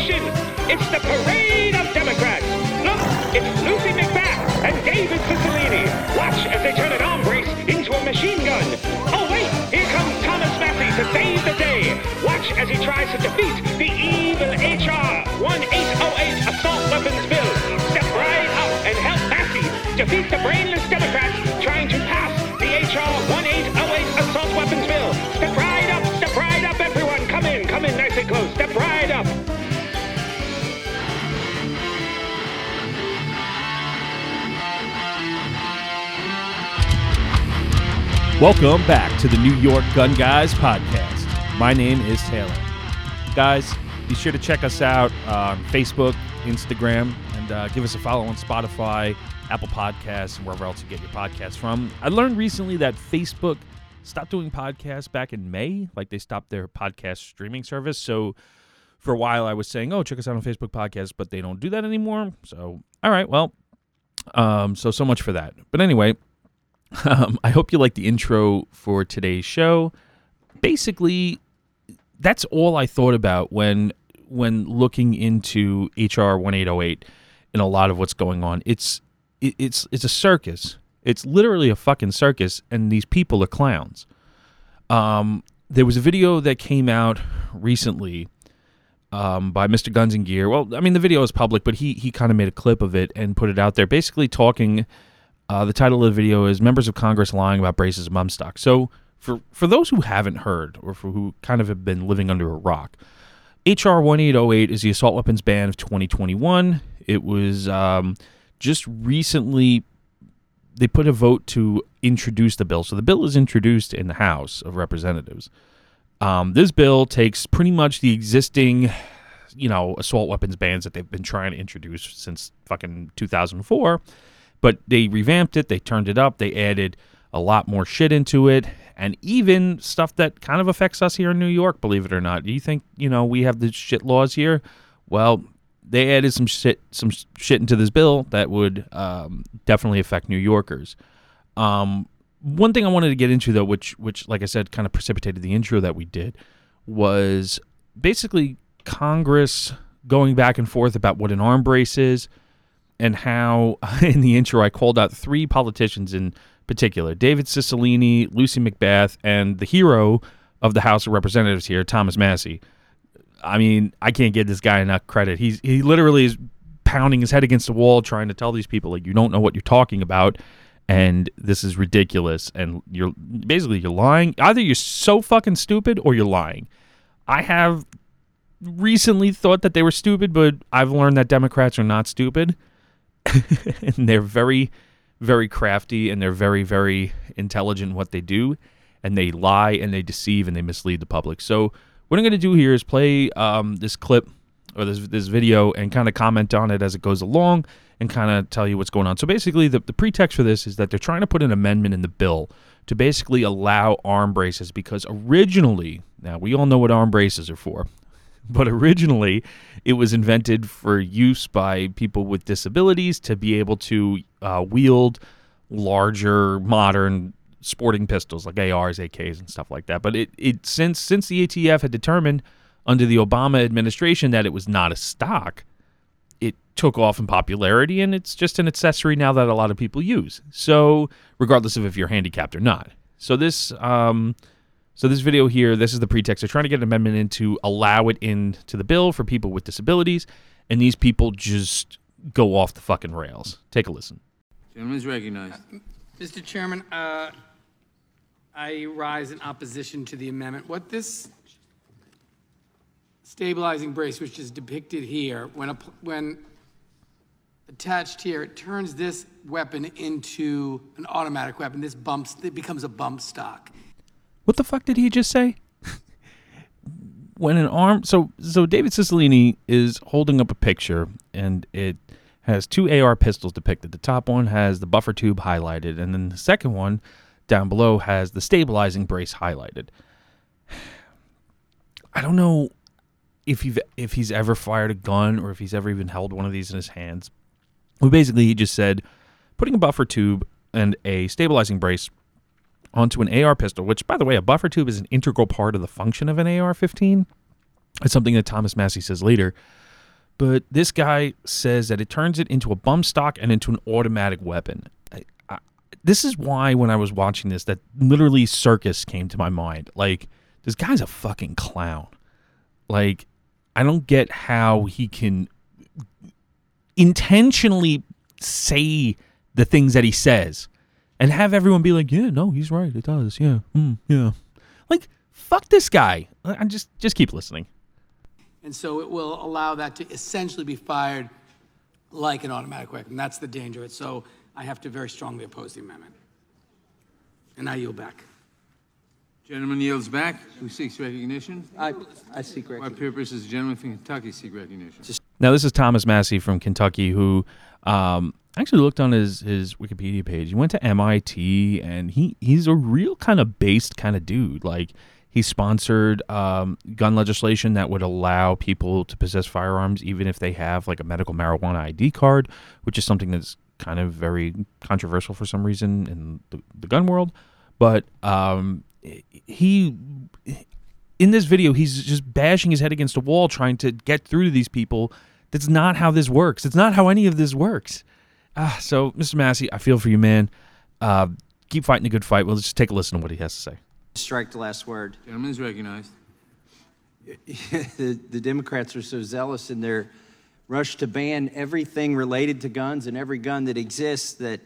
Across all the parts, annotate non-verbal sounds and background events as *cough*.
misinformation. It's the parade of Democrats. Look, it's Lucy McBath and David Cicilline. Watch as they turn an arm brace into a machine gun. Oh, wait, here comes Thomas Massie to save the day. Watch as he tries to defeat the evil H.R. 1808 assault weapons bill. Step right up and help Massie defeat the brainless Welcome back to the New York Gun Guys podcast. My name is Taylor. Guys, be sure to check us out on Facebook, Instagram, and uh, give us a follow on Spotify, Apple Podcasts, and wherever else you get your podcasts from. I learned recently that Facebook stopped doing podcasts back in May, like they stopped their podcast streaming service. So for a while, I was saying, "Oh, check us out on Facebook Podcasts," but they don't do that anymore. So, all right, well, um, so so much for that. But anyway, um, I hope you like the intro for today's show. Basically, that's all I thought about when when looking into HR 1808 and a lot of what's going on. It's it, it's it's a circus. It's literally a fucking circus, and these people are clowns. Um, there was a video that came out recently um, by Mr. Guns and Gear. Well, I mean, the video is public, but he he kind of made a clip of it and put it out there, basically talking. Uh, the title of the video is "Members of Congress Lying About Braces Bum Stock." So, for for those who haven't heard, or for who kind of have been living under a rock, HR 1808 is the assault weapons ban of 2021. It was um, just recently they put a vote to introduce the bill. So the bill is introduced in the House of Representatives. Um, this bill takes pretty much the existing, you know, assault weapons bans that they've been trying to introduce since fucking 2004, but they revamped it, they turned it up, they added a lot more shit into it, and even stuff that kind of affects us here in New York, believe it or not. Do you think, you know, we have the shit laws here? Well, they added some shit some shit into this bill that would um, definitely affect New Yorkers. Um, one thing I wanted to get into though, which which like I said, kind of precipitated the intro that we did, was basically Congress going back and forth about what an arm brace is, and how *laughs* in the intro I called out three politicians in particular: David Cicilline, Lucy McBath, and the hero of the House of Representatives here, Thomas Massie. I mean, I can't give this guy enough credit. He's he literally is pounding his head against the wall trying to tell these people like you don't know what you're talking about and this is ridiculous and you're basically you're lying. Either you're so fucking stupid or you're lying. I have recently thought that they were stupid, but I've learned that Democrats are not stupid. *laughs* and they're very very crafty and they're very very intelligent in what they do and they lie and they deceive and they mislead the public. So what I'm going to do here is play um, this clip or this this video and kind of comment on it as it goes along and kind of tell you what's going on. So basically, the, the pretext for this is that they're trying to put an amendment in the bill to basically allow arm braces because originally, now we all know what arm braces are for, *laughs* but originally it was invented for use by people with disabilities to be able to uh, wield larger modern sporting pistols like ARs, AKs, and stuff like that. But it, it since since the ATF had determined under the Obama administration that it was not a stock, it took off in popularity and it's just an accessory now that a lot of people use. So regardless of if you're handicapped or not. So this um so this video here, this is the pretext. They're trying to get an amendment in to allow it into the bill for people with disabilities, and these people just go off the fucking rails. Take a listen. Gentleman is recognized. Mr. Chairman, uh, I rise in opposition to the amendment. What this stabilizing brace, which is depicted here, when, app- when attached here, it turns this weapon into an automatic weapon. This bumps, it becomes a bump stock. What the fuck did he just say? when an arm so so David Cicilline is holding up a picture and it has two AR pistols depicted. The top one has the buffer tube highlighted and then the second one down below has the stabilizing brace highlighted. *sighs* I don't know if he if he's ever fired a gun or if he's ever even held one of these in his hands. Well, basically he just said putting a buffer tube and a stabilizing brace onto an AR pistol, which, by the way, a buffer tube is an integral part of the function of an AR 15. It's something that Thomas Massie says later. But this guy says that it turns it into a bump stock and into an automatic weapon. This is why, when I was watching this, that literally circus came to my mind. Like, this guy's a fucking clown. Like, I don't get how he can intentionally say the things that he says and have everyone be like, "Yeah, no, he's right. It does. Yeah, mm, yeah." Like, fuck this guy. I just just keep listening. And so it will allow that to essentially be fired like an automatic weapon. That's the danger. So I have to very strongly oppose the amendment. And I yield back. Gentleman yields back. Who seeks recognition? I, I seek What recognition. purpose does the gentleman from Kentucky seek recognition? Now, this is Thomas Massie from Kentucky, who um, actually looked on his, his Wikipedia page. He went to MIT, and he he's a real kind of based kind of dude. Like he sponsored um, gun legislation that would allow people to possess firearms even if they have like a medical marijuana ID card, which is something that's kind of very controversial for some reason in the, the gun world. But um, he in this video, he's just bashing his head against a wall trying to get through to these people. That's not how this works. It's not how any of this works. Ah, so, Mr. Massie, I feel for you, man. Uh, keep fighting a good fight. We'll just take a listen to what he has to say. Strike the last word. Gentleman is recognized. *laughs* the, the Democrats are so zealous in their rush to ban everything related to guns and every gun that exists that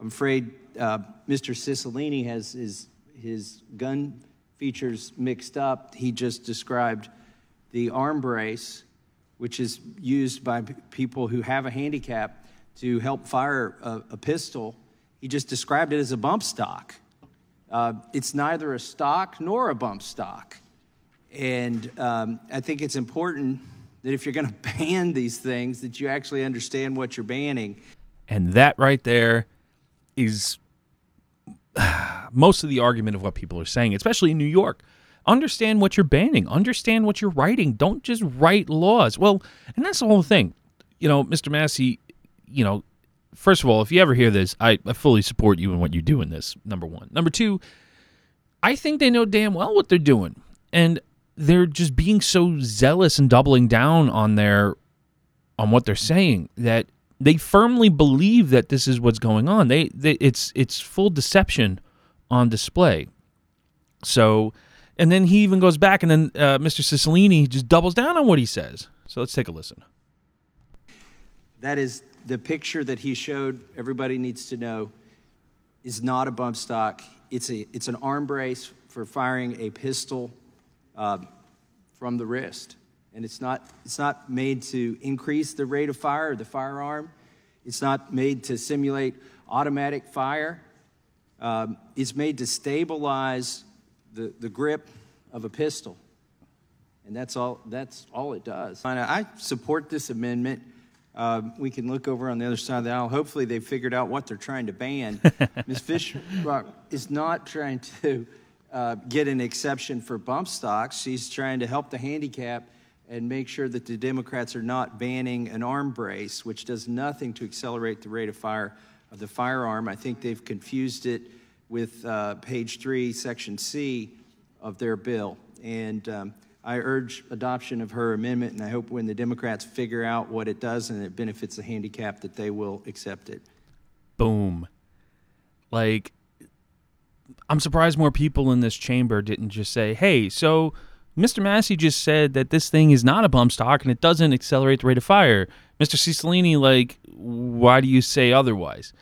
I'm afraid uh, Mr. Cicilline has his, his gun features mixed up. He just described the arm brace, which is used by p- people who have a handicap to help fire a, a pistol. He just described it as a bump stock. Uh, it's neither a stock nor a bump stock. And um, I think it's important that if you're going *laughs* to ban these things, that you actually understand what you're banning. And that right there is *sighs* most of the argument of what people are saying, especially in New York. Understand what you're banning, understand what you're writing. Don't just write laws. Well, and that's the whole thing. You know, Mr. Massie, you know, first of all, if you ever hear this, I, I fully support you in what you do in this, number one. Number two, I think they know damn well what they're doing. And they're just being so zealous and doubling down on their on what they're saying that they firmly believe that this is what's going on. They, they it's it's full deception on display. So, and then he even goes back, and then uh, Mr. Cicilline just doubles down on what he says. So let's take a listen. That is the picture that he showed. Everybody needs to know is not a bump stock. It's a it's an arm brace for firing a pistol uh, from the wrist, and it's not it's not made to increase the rate of fire of the firearm. It's not made to simulate automatic fire. Um, it's made to stabilize the, the grip of a pistol. And that's all, that's all it does. I support this amendment. Um, we can look over on the other side of the aisle. Hopefully, they figured out what they're trying to ban. *laughs* Ms. Fisher is not trying to uh, get an exception for bump stocks. She's trying to help the handicap and make sure that the Democrats are not banning an arm brace, which does nothing to accelerate the rate of fire of the firearm. I think they've confused it with uh, page three, section C of their bill. And um, I urge adoption of her amendment, and I hope when the Democrats figure out what it does and it benefits the handicap, that they will accept it. Boom. Like, I'm surprised more people in this chamber didn't just say, hey, so Mr. Massie just said that this thing is not a bump stock and it doesn't accelerate the rate of fire. Mr. Cicilline, like, why do you say otherwise?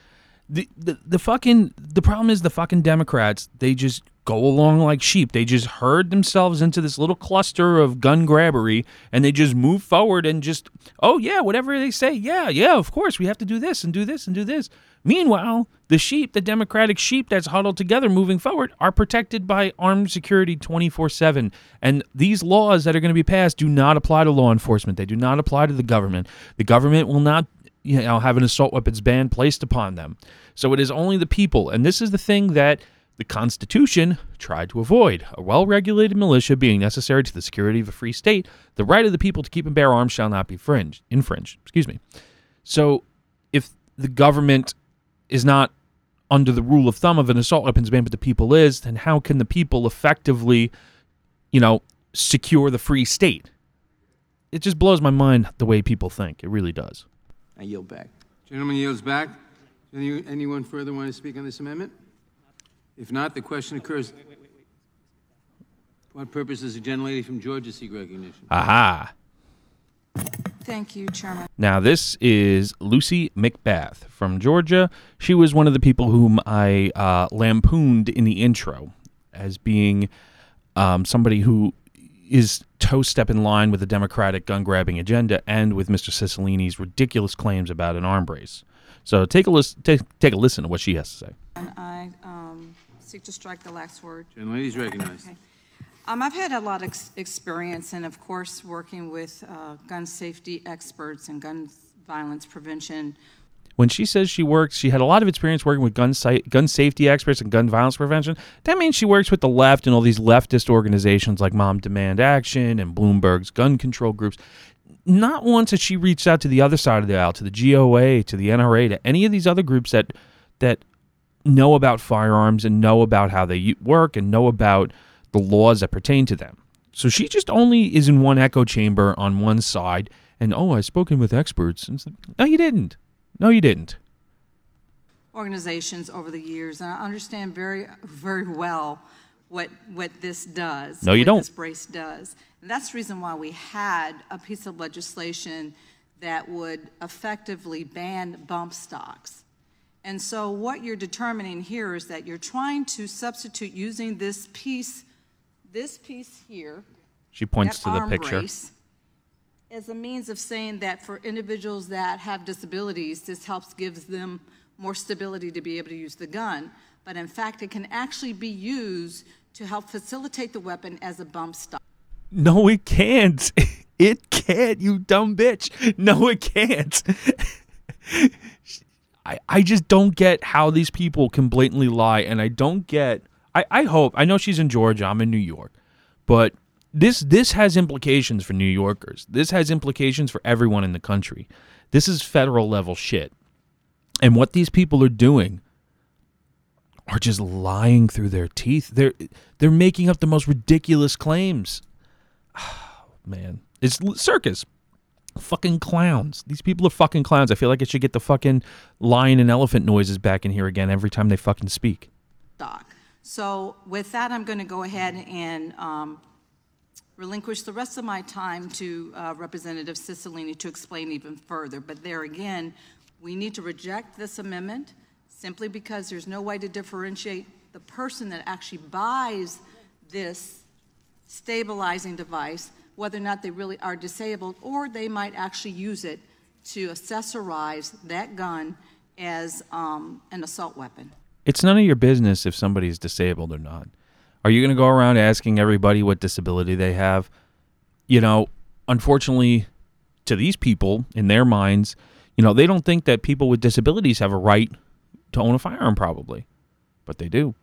The, the fucking the problem is the fucking Democrats they just go along like sheep. They just herd themselves into this little cluster of gun grabbery and they just move forward and just oh yeah whatever they say yeah yeah of course we have to do this and do this and do this. Meanwhile, the sheep, the Democratic sheep that's huddled together moving forward, are protected by armed security 24 7. And these laws that are going to be passed do not apply to law enforcement. They do not apply to the government. The government will not you know, have an assault weapons ban placed upon them. So it is only the people. And this is the thing that the Constitution tried to avoid a well regulated militia being necessary to the security of a free state. The right of the people to keep and bear arms shall not be fringed, infringed. Excuse me. So if the government is not under the rule of thumb of an assault weapons ban, but the people is, then how can the people effectively, you know, secure the free state? It just blows my mind the way people think. It really does. I yield back. Gentleman yields back. Any, anyone further want to speak on this amendment? If not, the question occurs. What purpose does the gentlelady from Georgia seek recognition? Aha. Thank you, Chairman. Now, this is Lucy McBath from Georgia. She was one of the people whom I uh, lampooned in the intro as being um, somebody who is toe step in line with the Democratic gun grabbing agenda and with Mr. Cicilline's ridiculous claims about an arm brace. So take a listen. Take, take a listen to what she has to say. And I um, seek to strike the last word. Gentlelady's recognized. Okay. Um, I've had a lot of ex- experience, and of course, working with uh, gun safety experts and gun violence prevention. When she says she works, she had a lot of experience working with gun gun safety experts and gun violence prevention. That means she works with the left and all these leftist organizations like Mom Demand Action and Bloomberg's gun control groups. Not once has she reached out to the other side of the aisle, to the GOA, to the NRA, to any of these other groups that that know about firearms and know about how they work and know about the laws that pertain to them. So she just only is in one echo chamber on one side. And oh, I've spoken with experts. No, you didn't. No, you didn't. organizations over the years, and I understand very, very well what, what this does. No, you what don't. This brace does. And that's the reason why we had a piece of legislation that would effectively ban bump stocks. And so what you're determining here is that you're trying to substitute using this piece, this piece here, She points that to the arm picture. brace as a means of saying that for individuals that have disabilities, this helps gives them more stability to be able to use the gun. But in fact, it can actually be used to help facilitate the weapon as a bump stop. No, it can't. *laughs* It can't, you dumb bitch. No, it can't. *laughs* I, I just don't get how these people can blatantly lie, and I don't get. I, I hope I know she's in Georgia. I'm in New York, but this this has implications for New Yorkers. This has implications for everyone in the country. This is federal level shit, and what these people are doing are just lying through their teeth. They're they're making up the most ridiculous claims. *sighs* Man, it's circus. Fucking clowns. These people are fucking clowns. I feel like I should get the fucking lion and elephant noises back in here again every time they fucking speak. Doc. So with that, I'm going to go ahead and um, relinquish the rest of my time to uh, Representative Cicilline to explain even further. But there again, we need to reject this amendment simply because there's no way to differentiate the person that actually buys this stabilizing device, whether or not they really are disabled, or they might actually use it to accessorize that gun as um, an assault weapon. It's none of your business if somebody's disabled or not. Are you going to go around asking everybody what disability they have? You know, unfortunately, to these people, in their minds, you know, they don't think that people with disabilities have a right to own a firearm, probably. But they do.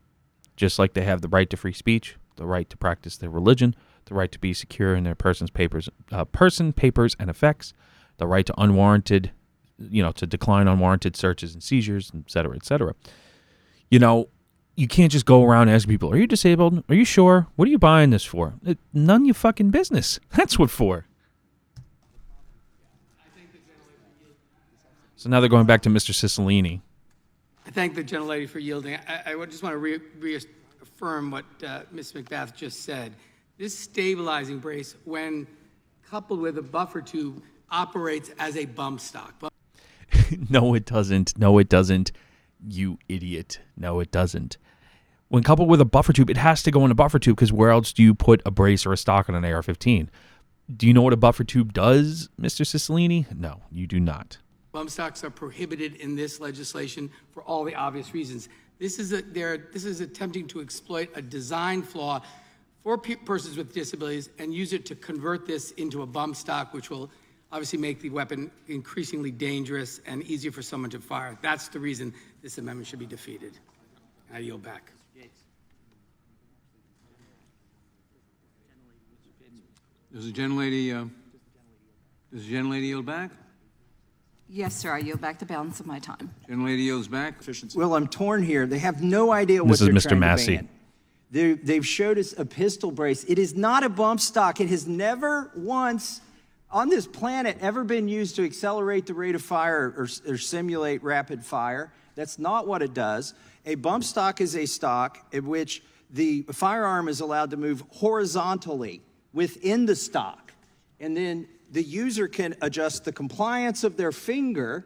Just like they have the right to free speech, the right to practice their religion, the right to be secure in their person's papers, uh, person, papers, and effects, the right to unwarranted, you know, to decline unwarranted searches and seizures, et cetera, et cetera you know, you can't just go around asking people, "Are you disabled? Are you sure? What are you buying this for?" It, none of your fucking business. *laughs* That's what for. So now they're going back to Mr. Cicilline. I thank the gentlelady for yielding. I, I just want to re- reaffirm what uh, Ms. McBath just said. This stabilizing brace, when coupled with a buffer tube, operates as a bump stock. *laughs* No, it doesn't. No, it doesn't. You idiot. No, it doesn't. When coupled with a buffer tube, it has to go in a buffer tube because where else do you put a brace or a stock on an AR-15? Do you know what a buffer tube does, Mr. Cicilline? No, you do not. Bump stocks are prohibited in this legislation for all the obvious reasons. This is a, this is attempting to exploit a design flaw for pe- persons with disabilities and use it to convert this into a bump stock, which will obviously make the weapon increasingly dangerous and easier for someone to fire. That's the reason this amendment should be defeated. I yield back. Does the gentlelady, uh, does the gentlelady yield back? Yes, sir, I yield back the balance of my time. Gentlelady yields back. Efficiency. Well, I'm torn here. They have no idea what This is they're Mr. trying Massie. to ban. They're, they've showed us a pistol brace. It is not a bump stock. It has never once on this planet ever been used to accelerate the rate of fire or, or simulate rapid fire. That's not what it does. A bump stock is a stock in which the firearm is allowed to move horizontally within the stock. And then the user can adjust the compliance of their finger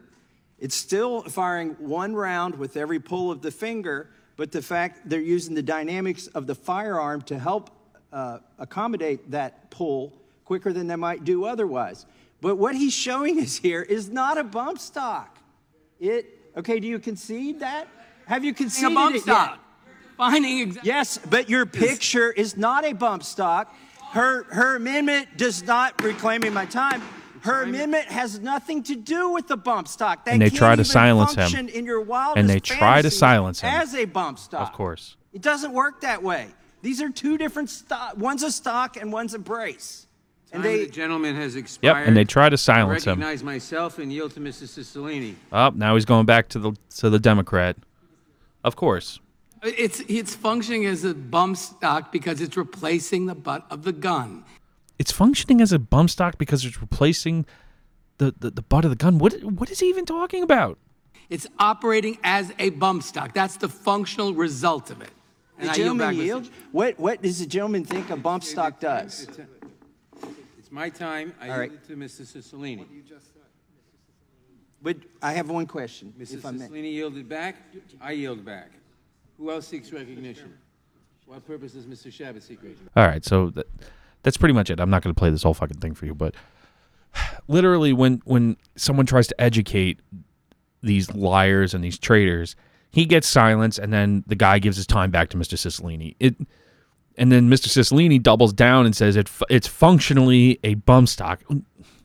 it's still firing one round with every pull of the finger, but the fact they're using the dynamics of the firearm to help uh, accommodate that pull quicker than they might do otherwise. But what he's showing us here is not a bump stock. It okay? Do you concede that? Have you conceded A bump it stock. yet? Finding exactly. Yes, but your picture is not a bump stock. Her her amendment does not reclaiming my time. Her amendment has nothing to do with the bump stock. That And they can't try to silence him. function In your wildest And they try to silence him. as a bump stock. Of course. it doesn't work that way. These are two different stock. One's a stock and one's a brace. And Time of they the gentleman has expired. Yep, and they try to I silence him. recognize myself and yield to Mr. Cicilline. Oh, now he's going back to the to the Democrat. Of course. It's, it's functioning as a bump stock because it's replacing the butt of the gun. It's functioning as a bump stock because it's replacing the, the, the butt of the gun. What what is he even talking about? It's operating as a bump stock. That's the functional result of it. And the I gentleman Mr. yield. What what does the gentleman think a bump stock does? It's my time. I All yield it to Mr. Cicilline. But I have one question, Mr. if I may. Cicilline yielded back. I yield back. Who else seeks recognition? What purpose does Mr. Chabot seek recognition? All right, so that, that's pretty much it. I'm not going to play this whole fucking thing for you, but literally, when when someone tries to educate these liars and these traitors, he gets silence, and then the guy gives his time back to Mr. Cicilline. It, and then Mr. Cicilline doubles down and says it it's functionally a bum stock.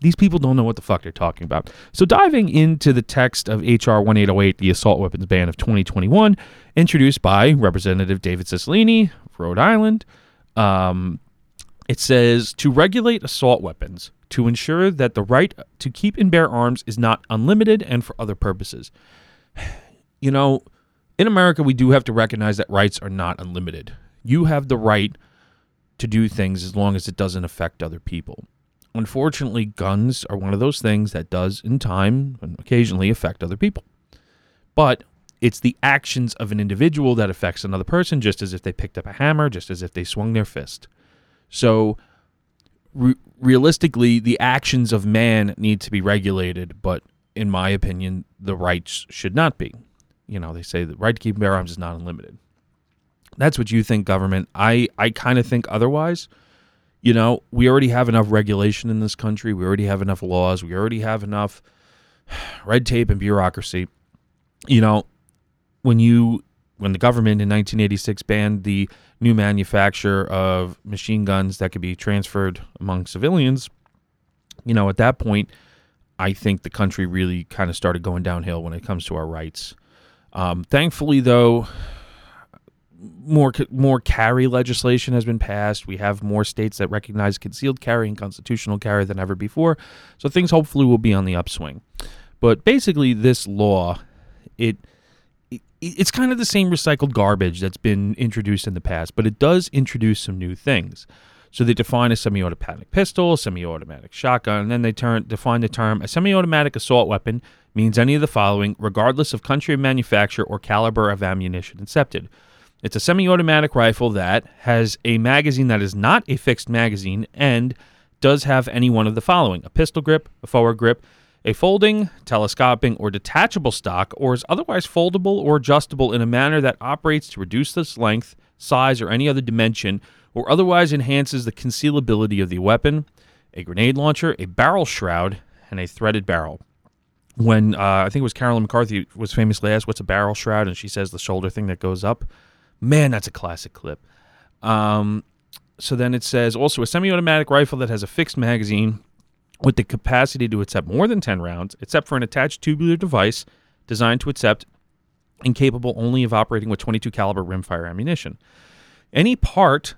These people don't know what the fuck they're talking about. So diving into the text of HR 1808, the assault weapons ban of 2021, introduced by Representative David Cicilline, Rhode Island. Um, it says to regulate assault weapons to ensure that the right to keep and bear arms is not unlimited and for other purposes. *sighs* You know, in America, we do have to recognize that rights are not unlimited. You have the right to do things as long as it doesn't affect other people. Unfortunately, guns are one of those things that does, in time and occasionally, affect other people. But it's the actions of an individual that affects another person, just as if they picked up a hammer, just as if they swung their fist. So, re- realistically, the actions of man need to be regulated, but in my opinion, the rights should not be. You know, they say the right to keep and bear arms is not unlimited. That's what you think, government. I, I kind of think otherwise. You know, we already have enough regulation in this country. We already have enough laws. We already have enough *sighs* red tape and bureaucracy. You know, when you when the government in 1986 banned the new manufacture of machine guns that could be transferred among civilians, you know, at that point, I think the country really kind of started going downhill when it comes to our rights. Um, thankfully, though, more more carry legislation has been passed. We have more states that recognize concealed carry and constitutional carry than ever before. So things hopefully will be on the upswing. But basically, this law, it, it it's kind of the same recycled garbage that's been introduced in the past, but it does introduce some new things. So they define a semi-automatic pistol, semi-automatic shotgun, and then they turn define the term a semi-automatic assault weapon means any of the following, regardless of country of manufacture or caliber of ammunition accepted. It's a semi automatic rifle that has a magazine that is not a fixed magazine and does have any one of the following a pistol grip, a forward grip, a folding, telescoping, or detachable stock, or is otherwise foldable or adjustable in a manner that operates to reduce its length, size, or any other dimension, or otherwise enhances the concealability of the weapon, a grenade launcher, a barrel shroud, and a threaded barrel when uh, I think it was Carolyn McCarthy was famously asked, "What's a barrel shroud?" and she says the shoulder thing that goes up. Man, that's a classic clip. Um, so then it says also a semi-automatic rifle that has a fixed magazine with the capacity to accept more than 10 rounds, except for an attached tubular device designed to accept and capable only of operating with 22 caliber rimfire ammunition. Any part,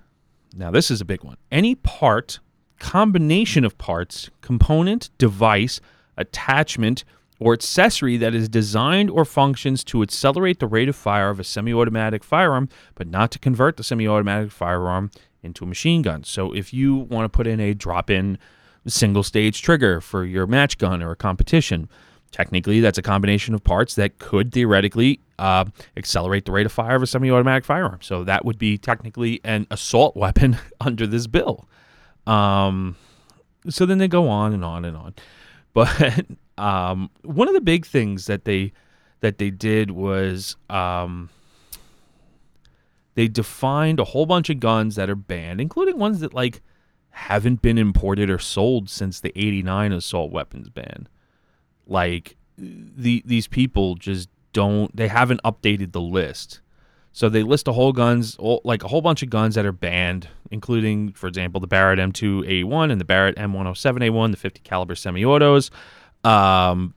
now this is a big one. Any part, combination of parts, component, device, attachment, or accessory that is designed or functions to accelerate the rate of fire of a semi automatic firearm, but not to convert the semi automatic firearm into a machine gun. So if you want to put in a drop in single stage trigger for your match gun or a competition, technically that's a combination of parts that could theoretically uh, accelerate the rate of fire of a semi automatic firearm. So that would be technically an assault *laughs* weapon under this bill. Um, so then they go on and on and on. But *laughs* um, one of the big things that they that they did was um, they defined a whole bunch of guns that are banned, including ones that like haven't been imported or sold since the 89 assault weapons ban. Like the these people just don't they haven't updated the list. So they list a whole guns, like a whole bunch of guns that are banned, including, for example, the Barrett M2A1 and the Barrett M107A1, the 50 caliber semi-autos. Um,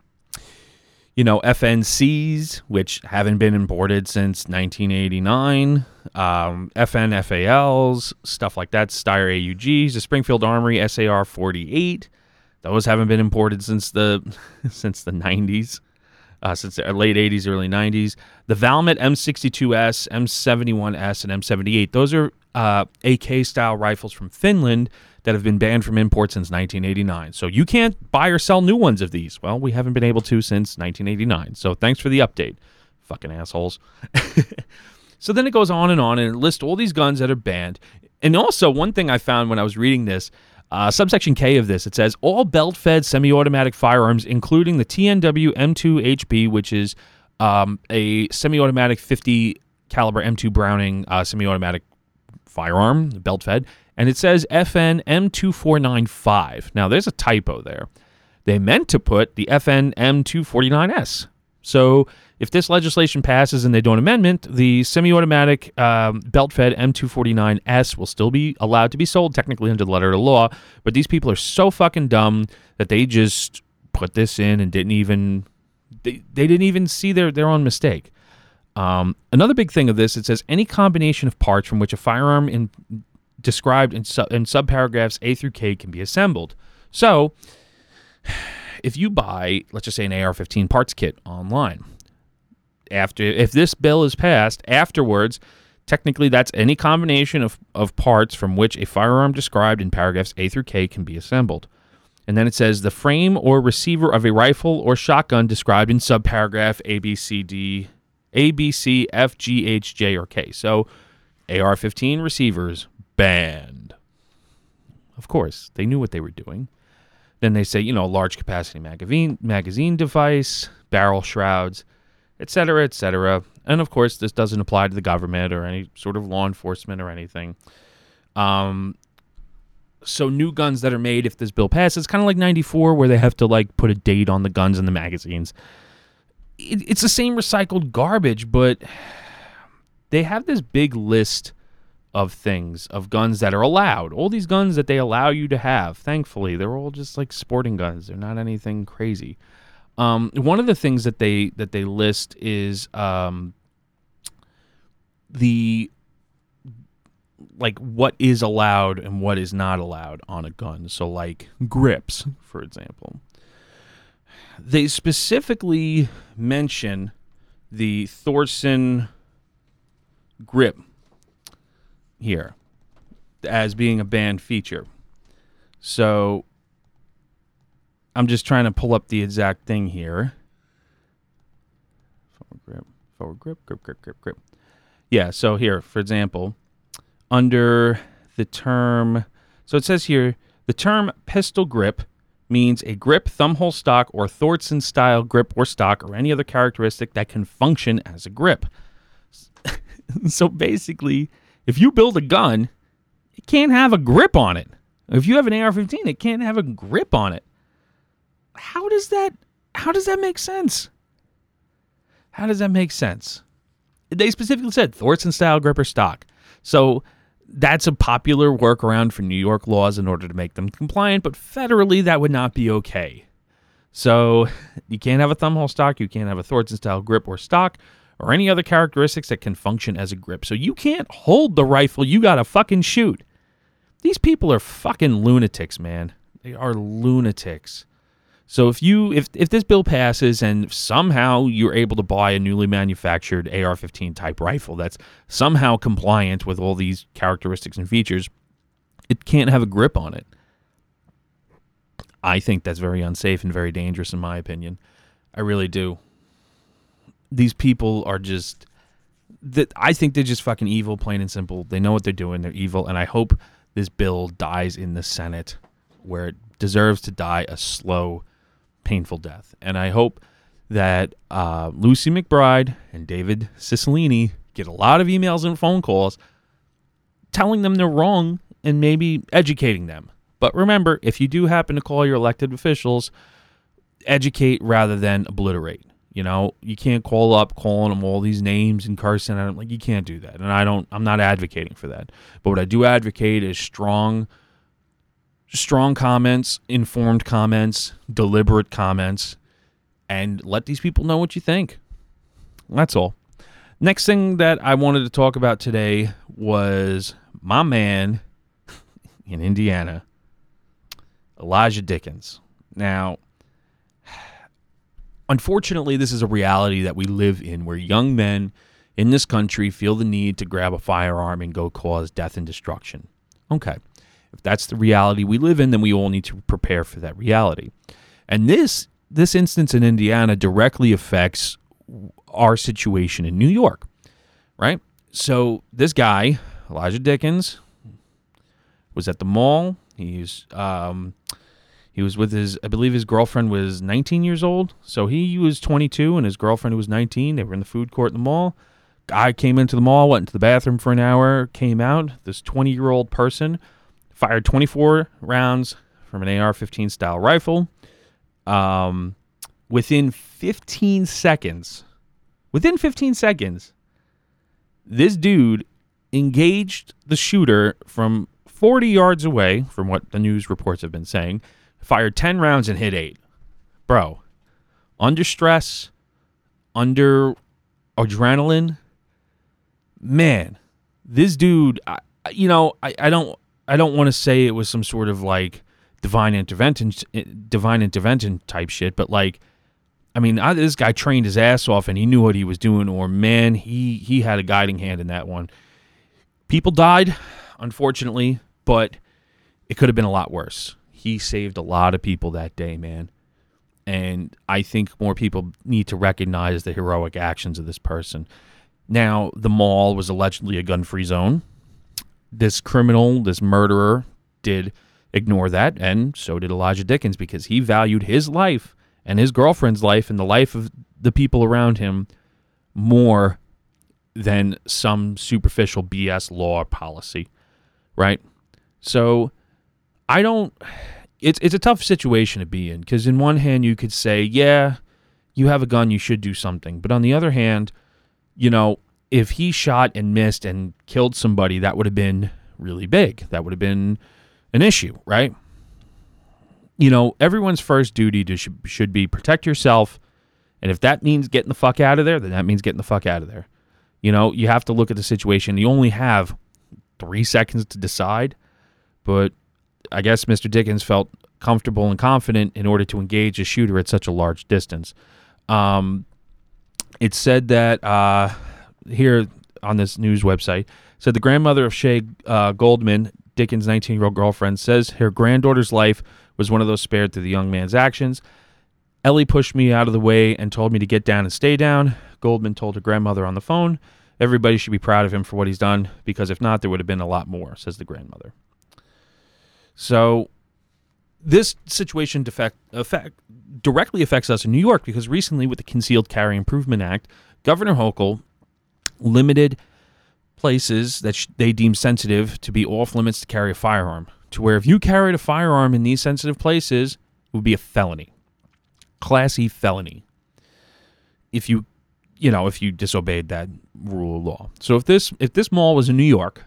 you know, FNCs, which haven't been imported since 1989, um, FNFALs, stuff like that, Steyr AUGs, the Springfield Armory SAR 48. Those haven't been imported since the *laughs* since the 90s uh, since the late 80s, early 90s. The Valmet M62S, M71S, and M78. Those are uh, AK style rifles from Finland that have been banned from import since 1989. So you can't buy or sell new ones of these. Well, we haven't been able to since 1989. So thanks for the update, fucking assholes. *laughs* so then it goes on and on and it lists all these guns that are banned. And also, one thing I found when I was reading this uh, subsection K of this, it says all belt fed semi automatic firearms, including the TNW M2HB, which is um, a semi automatic 50 caliber M2 Browning uh, semi automatic firearm, belt fed, and it says FN M2495. Now, there's a typo there. They meant to put the FN M249S. So if this legislation passes and they do an amendment, the semi-automatic um, belt-fed M249S will still be allowed to be sold technically under the letter of the law. But these people are so fucking dumb that they just put this in and didn't even they, they didn't even see their their own mistake. Um, another big thing of this, it says any combination of parts from which a firearm in described in, sub, in subparagraphs A through K can be assembled. So, if you buy, let's just say, an AR-15 parts kit online, after if this bill is passed afterwards technically that's any combination of, of parts from which a firearm described in paragraphs a through k can be assembled. And then it says the frame or receiver of a rifle or shotgun described in subparagraph a b c d a b c f g h j or k. So ar-15 receivers banned. Of course they knew what they were doing then they say you know large capacity magazine magazine device barrel shrouds etc., etc. And of course, this doesn't apply to the government or any sort of law enforcement or anything. Um, so new guns that are made if this bill passes, kind of like '94, where they have to like put a date on the guns and the magazines. It, it's the same recycled garbage, but they have this big list of things of guns that are allowed. All these guns that they allow you to have. Thankfully, they're all just like sporting guns. They're not anything crazy. Um, one of the things that they that they list is um, the like what is allowed and what is not allowed on a gun. So like grips, for example. They specifically mention the Thordsen grip here as being a banned feature. So I'm just trying to pull up the exact thing here. Forward grip, forward grip, grip, grip, grip, grip. Yeah, so here, for example, under the term, so it says here, the term pistol grip means a grip, thumbhole stock, or Thordsen style grip or stock, or any other characteristic that can function as a grip. *laughs* so basically, if you build a gun, it can't have a grip on it. If you have an AR 15, it can't have a grip on it how does that how does that make sense? How does that make sense? They specifically said Thordsen style gripper stock. So that's a popular workaround for New York laws in order to make them compliant, but federally that would not be okay. So *laughs* you can't have a thumbhole stock, you can't have a Thordsen style grip or stock, or any other characteristics that can function as a grip. So you can't hold the rifle, you gotta fucking shoot. These people are fucking lunatics, man. They are lunatics. So if you if if this bill passes and somehow you're able to buy a newly manufactured AR-15 type rifle that's somehow compliant with all these characteristics and features, it can't have a grip on it. I think that's very unsafe and very dangerous in my opinion. I really do. These people are just that I think they're just fucking evil, plain and simple. They know what they're doing. They're evil, and I hope this bill dies in the Senate where it deserves to die a slow, painful death. And I hope that uh, Lucy McBride and David Cicilline get a lot of emails and phone calls telling them they're wrong and maybe educating them. But remember, if you do happen to call your elected officials, educate rather than obliterate. You know, you can't call up calling them all these names and at them. Like you can't do that. And I don't. I'm not advocating for that. But what I do advocate is strong, strong comments, informed comments, deliberate comments, and let these people know what you think. That's all. Next thing that I wanted to talk about today was my man *laughs* in Indiana, Elijah Dickens. Now, unfortunately, this is a reality that we live in where young men in this country feel the need to grab a firearm and go cause death and destruction. Okay. If that's the reality we live in, then we all need to prepare for that reality. And this this instance in Indiana directly affects our situation in New York, right? So this guy, Elijah Dickens, was at the mall. He's um, he was with his, I believe his girlfriend was 19 years old. So he was 22 and his girlfriend was 19. They were in the food court in the mall. Guy came into the mall, went into the bathroom for an hour, came out. This 20 year old person fired 24 rounds from an AR 15 style rifle. Um, within 15 seconds, within 15 seconds, this dude engaged the shooter from 40 yards away, from what the news reports have been saying, fired 10 rounds and hit eight. Bro, under stress, under adrenaline, man, this dude, I, you know, I, I don't, I don't want to say it was some sort of like divine intervention, eh, divine intervention type shit, but like, I mean, I, this guy trained his ass off and he knew what he was doing, or man, he he had a guiding hand in that one. People died, unfortunately, but it could have been a lot worse he saved a lot of people that day, man. And I think more people need to recognize the heroic actions of this person. Now, the mall was allegedly a gun free zone. This criminal, this murderer, did ignore that, and so did Elijah Dickens because he valued his life and his girlfriend's life and the life of the people around him more than some superficial BS law policy, right? So I don't it's it's a tough situation to be in because in one hand you could say, yeah, you have a gun, you should do something, but on the other hand, you know, if he shot and missed and killed somebody, that would have been really big. That would have been an issue, right? You know, everyone's first duty to should, should be protect yourself, and if that means getting the fuck out of there, then that means getting the fuck out of there. You know, you have to look at the situation. You only have three seconds to decide, but I guess Mr. Dickens felt comfortable and confident in order to engage a shooter at such a large distance. Um, it said that uh, here on this news website said the grandmother of Shay uh, Goldman, Dickens' 19-year-old girlfriend, says her granddaughter's life was one of those spared through the young man's actions. Ellie pushed me out of the way and told me to get down and stay down. Goldman told her grandmother on the phone, "Everybody should be proud of him for what he's done because if not, there would have been a lot more," says the grandmother. So this situation defect, effect, directly affects us in New York because recently, with the Concealed Carry Improvement Act, Governor Hochul limited places that sh- they deem sensitive to be off limits to carry a firearm. To where if you carried a firearm in these sensitive places, it would be a felony, class E felony. If you, you know, if you disobeyed that rule of law. So if this if this mall was in New York,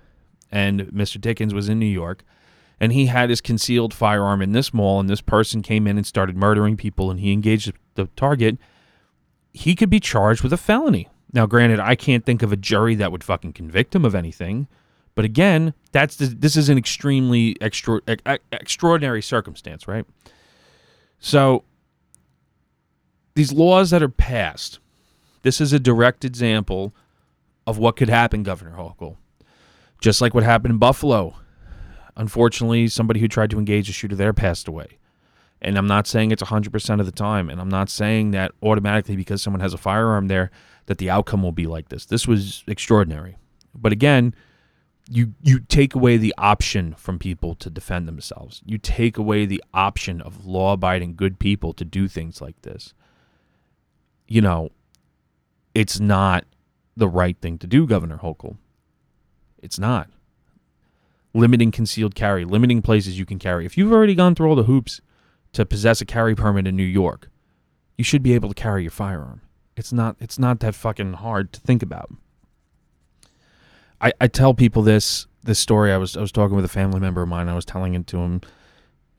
and Mr. Dickens was in New York and he had his concealed firearm in this mall and this person came in and started murdering people and he engaged the target he could be charged with a felony now granted i can't think of a jury that would fucking convict him of anything but again that's this is an extremely extra, extraordinary circumstance right so these laws that are passed, this is a direct example of what could happen, Governor Hochul. Just like what happened in Buffalo. Unfortunately, somebody who tried to engage a shooter there passed away. And I'm not saying it's 100% of the time. And I'm not saying that automatically because someone has a firearm there that the outcome will be like this. This was extraordinary. But again, you you take away the option from people to defend themselves. You take away the option of law-abiding good people to do things like this. You know, it's not the right thing to do, Governor Hochul. It's not. Limiting concealed carry, limiting places you can carry. If you've already gone through all the hoops to possess a carry permit in New York, you should be able to carry your firearm. It's not it's not that fucking hard to think about. I, I tell people this this story. I was I was talking with a family member of mine. I was telling it to him,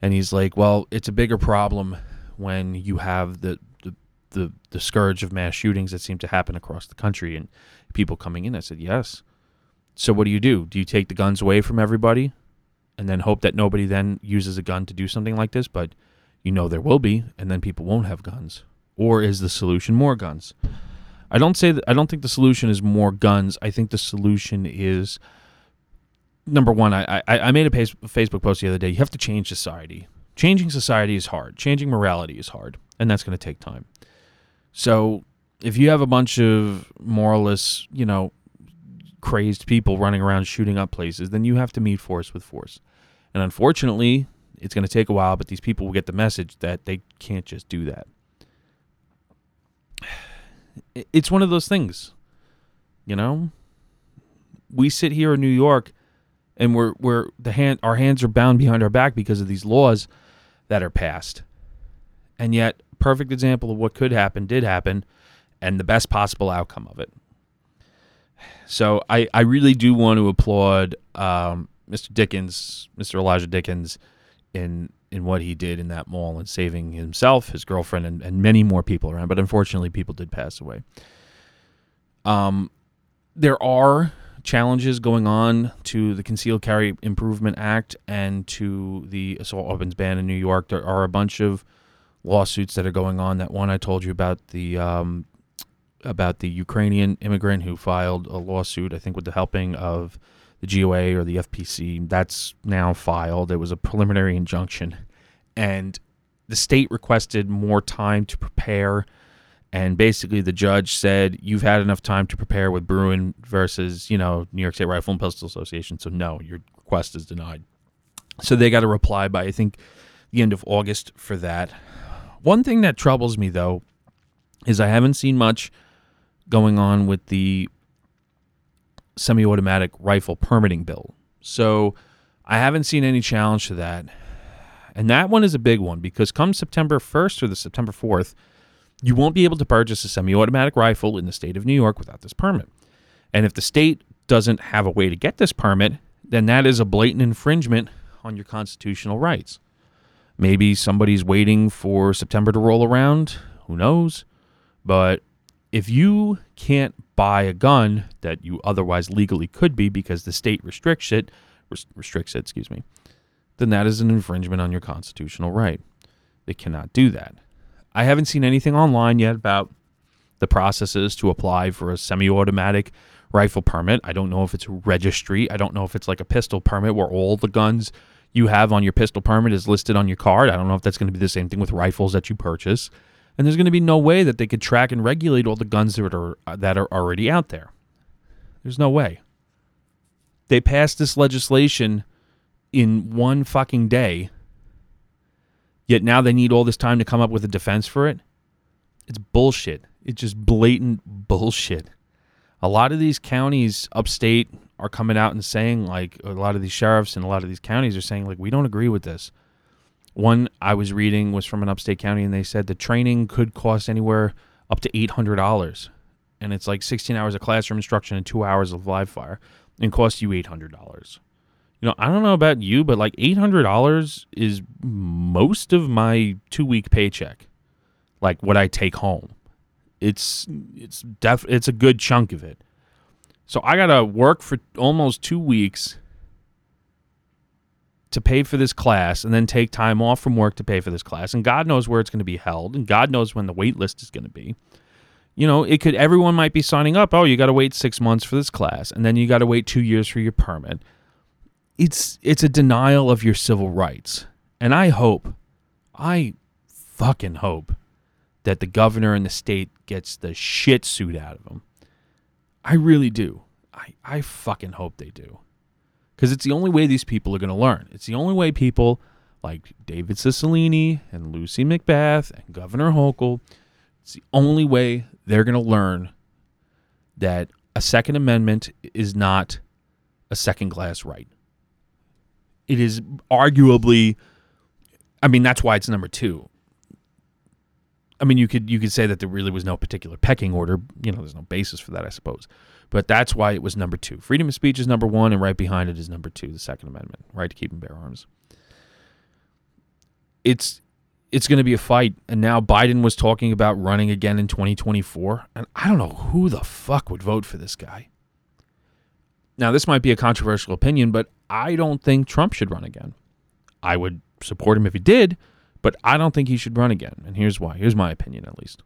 and he's like, "Well, it's a bigger problem when you have the the the, the scourge of mass shootings that seem to happen across the country and people coming in." I said, "Yes." So what do you do? Do you take the guns away from everybody, and then hope that nobody then uses a gun to do something like this? But you know there will be, and then people won't have guns. Or is the solution more guns? I don't say that. I don't think the solution is more guns. I think the solution is number one. I I, I made a Facebook post the other day. You have to change society. Changing society is hard. Changing morality is hard, and that's going to take time. So if you have a bunch of moralists, you know, crazed people running around shooting up places, then you have to meet force with force. And unfortunately, it's going to take a while, but these people will get the message that they can't just do that it's one of those things. You know, we sit here in New York, and we're we're the hand our hands are bound behind our back because of these laws that are passed, and yet perfect example of what could happen did happen, and the best possible outcome of it. So I I really do want to applaud um, Mr. Dickens, Mr. Elijah Dickens, in in what he did in that mall and saving himself, his girlfriend, and, and many more people around. But unfortunately, people did pass away. Um, there are challenges going on to the Concealed Carry Improvement Act and to the assault weapons ban in New York. There are a bunch of lawsuits that are going on. That one I told you about the um, about the Ukrainian immigrant who filed a lawsuit, I think, with the helping of the GOA or the FPC. That's now filed. It was a preliminary injunction, and the state requested more time to prepare. And basically, the judge said, "You've had enough time to prepare with Bruen versus, you know, New York State Rifle and Pistol Association. So no, your request is denied." So they got a reply by I think the end of August for that. One thing that troubles me though is I haven't seen much going on with the semi automatic rifle permitting bill. So I haven't seen any challenge to that. And that one is a big one because come September 1st or the September 4th, you won't be able to purchase a semi automatic rifle in the state of New York without this permit. And if the state doesn't have a way to get this permit, then that is a blatant infringement on your constitutional rights. Maybe somebody's waiting for September to roll around. Who knows? But if you can't buy a gun that you otherwise legally could be because the state restricts it, restricts it, excuse me, then that is an infringement on your constitutional right. They cannot do that. I haven't seen anything online yet about the processes to apply for a semi-automatic rifle permit. I don't know if it's registry. I don't know if it's like a pistol permit where all the guns you have on your pistol permit is listed on your card. I don't know if that's going to be the same thing with rifles that you purchase and there's going to be no way that they could track and regulate all the guns that are uh, that are already out there. There's no way. They passed this legislation in one fucking day. Yet now they need all this time to come up with a defense for it. It's bullshit. It's just blatant bullshit. A lot of these counties upstate are coming out and saying like a lot of these sheriffs and a lot of these counties are saying like we don't agree with this. One I was reading was from an upstate county, and they said the training could cost anywhere up to eight hundred dollars, and it's like sixteen hours of classroom instruction and two hours of live fire, and cost you eight hundred dollars. You know, I don't know about you, but like eight hundred dollars is most of my two week paycheck, like what I take home. It's it's def it's a good chunk of it. So I gotta work for almost two weeks to pay for this class and then take time off from work to pay for this class, and God knows where it's going to be held, and God knows when the wait list is going to be. You know, it could everyone might be signing up. Oh, you got to wait six months for this class, and then you got to wait two years for your permit. It's it's a denial of your civil rights, and I hope, I fucking hope, that the governor and the state gets the shit suit out of them I really do. I I fucking hope they do because it's the only way these people are going to learn. It's the only way people like David Cicilline and Lucy McBath and Governor Hochul, it's the only way they're going to learn that a Second Amendment is not a second class right. It is arguably, I mean, that's why it's number two. I mean, you could you could say that there really was no particular pecking order. You know, there's no basis for that, I suppose. But that's why it was number two. Freedom of speech is number one, and right behind it is number two, the Second Amendment, right to keep and bear arms. It's it's going to be a fight, and now Biden was talking about running again in 2024, and I don't know who the fuck would vote for this guy. Now, this might be a controversial opinion, but I don't think Trump should run again. I would support him if he did, but I don't think he should run again. And here's why. Here's my opinion, at least.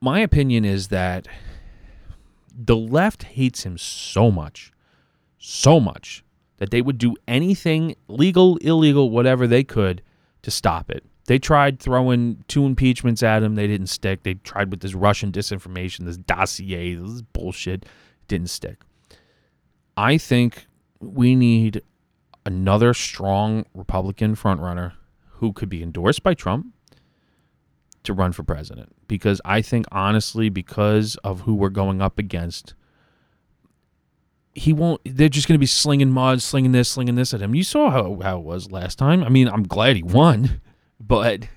My opinion is that the left hates him so much, so much, that they would do anything legal, illegal, whatever they could to stop it. They tried throwing two impeachments at him. They didn't stick. They tried with this Russian disinformation, this dossier, this bullshit. Didn't stick. I think we need another strong Republican frontrunner who could be endorsed by Trump to run for president. Because I think, honestly, because of who we're going up against, he won't. They're just going to be slinging mud, slinging this, slinging this at him. You saw how, how it was last time. I mean, I'm glad he won, *laughs* but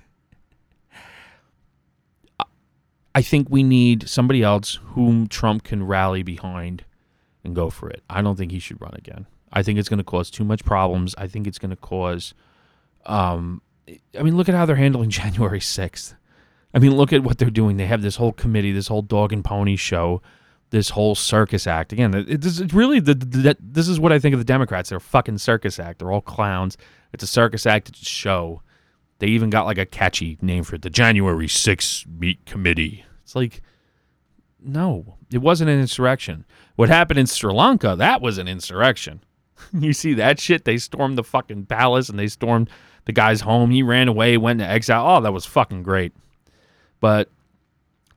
I think we need somebody else whom Trump can rally behind and go for it. I don't think he should run again. I think it's going to cause too much problems. I think it's going to cause. Um, I mean, look at how they're handling *laughs* January 6th. I mean, look at what they're doing. They have this whole committee, this whole dog and pony show, this whole circus act. Again, it, it's, really the, the, this is what I think of the Democrats. They're a fucking circus act. They're all clowns. It's a circus act. It's a show. They even got like a catchy name for it, the January 6th Meat Committee. It's like, no, it wasn't an insurrection. What happened in Sri Lanka, that was an insurrection. *laughs* you see that shit? They stormed the fucking palace and they stormed the guy's home. He ran away, went to exile. Oh, that was fucking great. But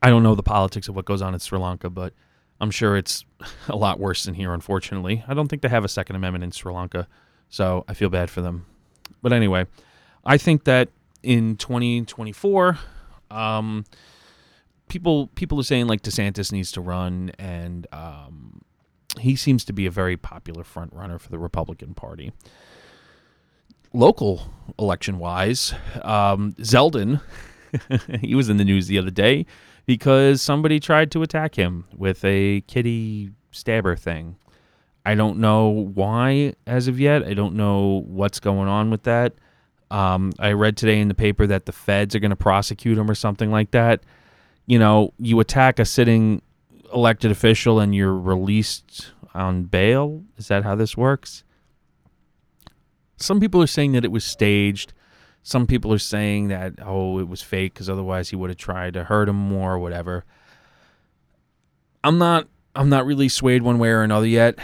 I don't know the politics of what goes on in Sri Lanka, but I'm sure it's *laughs* a lot worse than here, unfortunately. I don't think they have a Second Amendment in Sri Lanka, so I feel bad for them. But anyway, I think that in 2024, um, people people are saying like DeSantis needs to run, and um, he seems to be a very popular front runner for the Republican Party. Local election wise, um, Zeldin *laughs* he was in the news the other day because somebody tried to attack him with a kitty stabber thing. I don't know why as of yet. I don't know what's going on with that. Um, I read today in the paper that the feds are going to prosecute him or something like that. You know, you attack a sitting elected official and you're released on bail. Is that how this works? Some people are saying that it was staged. Some people are saying that oh it was fake because otherwise he would have tried to hurt him more or whatever. I'm not I'm not really swayed one way or another yet.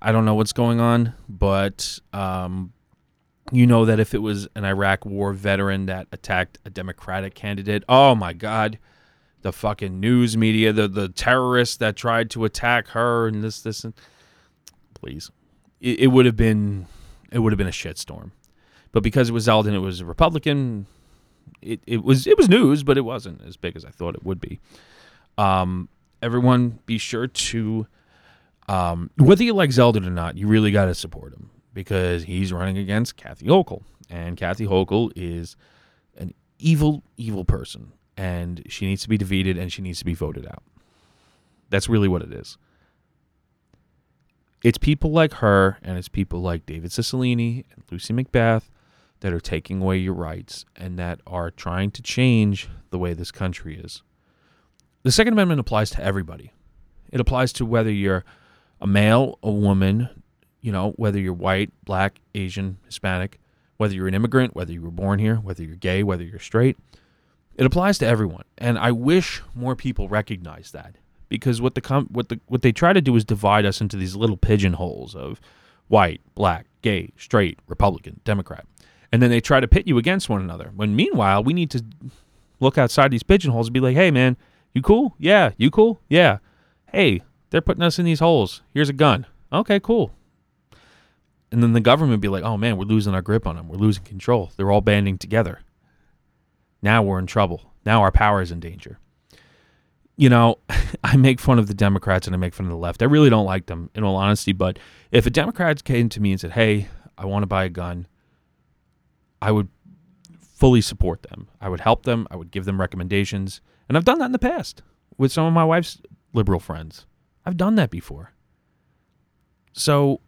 I don't know what's going on, but um, you know that if it was an Iraq War veteran that attacked a Democratic candidate, oh my God, the fucking news media, the the terrorists that tried to attack her and this this and please, it, it would have been it would have been a shitstorm. But because it was Zeldin, it was a Republican. It, it was it was news, but it wasn't as big as I thought it would be. Um, everyone, be sure to um, whether you like Zeldin or not, you really got to support him because he's running against Kathy Hochul, and Kathy Hochul is an evil, evil person, and she needs to be defeated and she needs to be voted out. That's really what it is. It's people like her and it's people like David Cicilline and Lucy McBath that are taking away your rights and that are trying to change the way this country is. The Second Amendment applies to everybody. It applies to whether you're a male, a woman, you know, whether you're white, black, Asian, Hispanic, whether you're an immigrant, whether you were born here, whether you're gay, whether you're straight. It applies to everyone, and I wish more people recognize that because what the com- what the what they try to do is divide us into these little pigeonholes of white, black, gay, straight, Republican, Democrat, and then they try to pit you against one another. When meanwhile, we need to look outside these pigeonholes and be like, "Hey, man, you cool? Yeah, you cool? Yeah. Hey, they're putting us in these holes. Here's a gun. Okay, cool. And then the government be like, oh man, we're losing our grip on them. We're losing control. They're all banding together. Now we're in trouble. Now our power is in danger. You know, *laughs* I make fun of the Democrats and I make fun of the left. I really don't like them, in all honesty. But if a Democrat came to me and said, hey, I want to buy a gun, I would fully support them. I would help them. I would give them recommendations. And I've done that in the past with some of my wife's liberal friends. I've done that before. So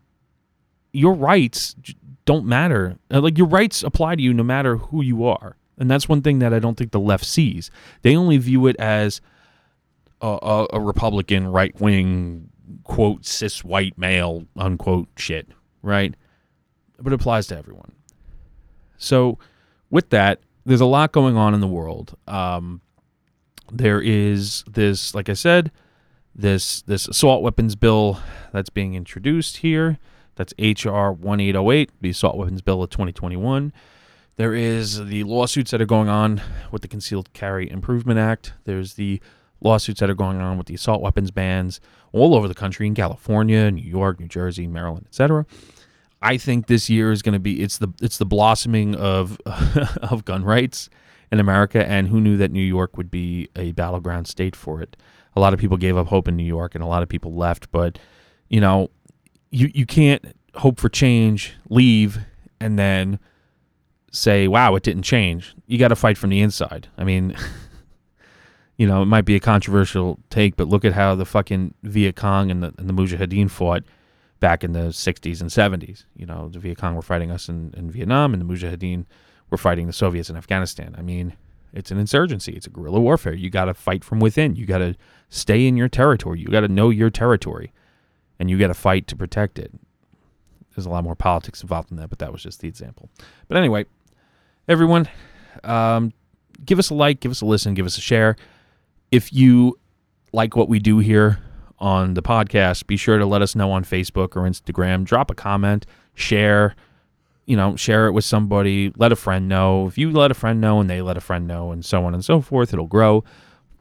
your rights don't matter. Uh, like your rights apply to you no matter who you are. And that's one thing that I don't think the left sees. They only view it as a, a, a Republican right wing, quote, cis white male, unquote shit, right? But it applies to everyone. So, with that, there's a lot going on in the world. Um, there is this, like I said, this this assault weapons bill that's being introduced here. That's HR 1808, the assault weapons bill of 2021. There is the lawsuits that are going on with the Concealed Carry Improvement Act. There's the lawsuits that are going on with the assault weapons bans all over the country in California, New York, New Jersey, Maryland, etc. I think this year is going to be it's the it's the blossoming of *laughs* of gun rights in America and who knew that New York would be a battleground state for it a lot of people gave up hope in New York and a lot of people left. But, you know, you, you can't hope for change, leave, and then say, wow, it didn't change. You got to fight from the inside. I mean, *laughs* you know, it might be a controversial take, but look at how the fucking Viet Cong and the, and the Mujahideen fought back in the 60s and 70s. You know, the Viet Cong were fighting us in, in Vietnam, and the Mujahideen were fighting the Soviets in Afghanistan. I mean, it's an insurgency. It's a guerrilla warfare. You got to fight from within. You got to stay in your territory. You got to know your territory, and you got to fight to protect it. There's a lot more politics involved in that, but that was just the example. But anyway, everyone, um, give us a like, give us a listen, give us a share. If you like what we do here on the podcast, be sure to let us know on Facebook or Instagram. Drop a comment, share you know, share it with somebody, let a friend know. If you let a friend know and they let a friend know and so on and so forth, it'll grow.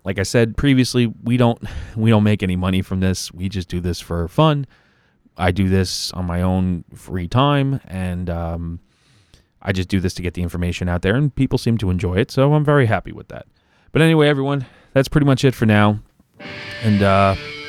Like I said previously, we don't *laughs* we don't make any money from this. We just do this for fun. I do this on my own free time and um, I just do this to get the information out there and people seem to enjoy it, so I'm very happy with that. But anyway, everyone, that's pretty much it for now. And uh,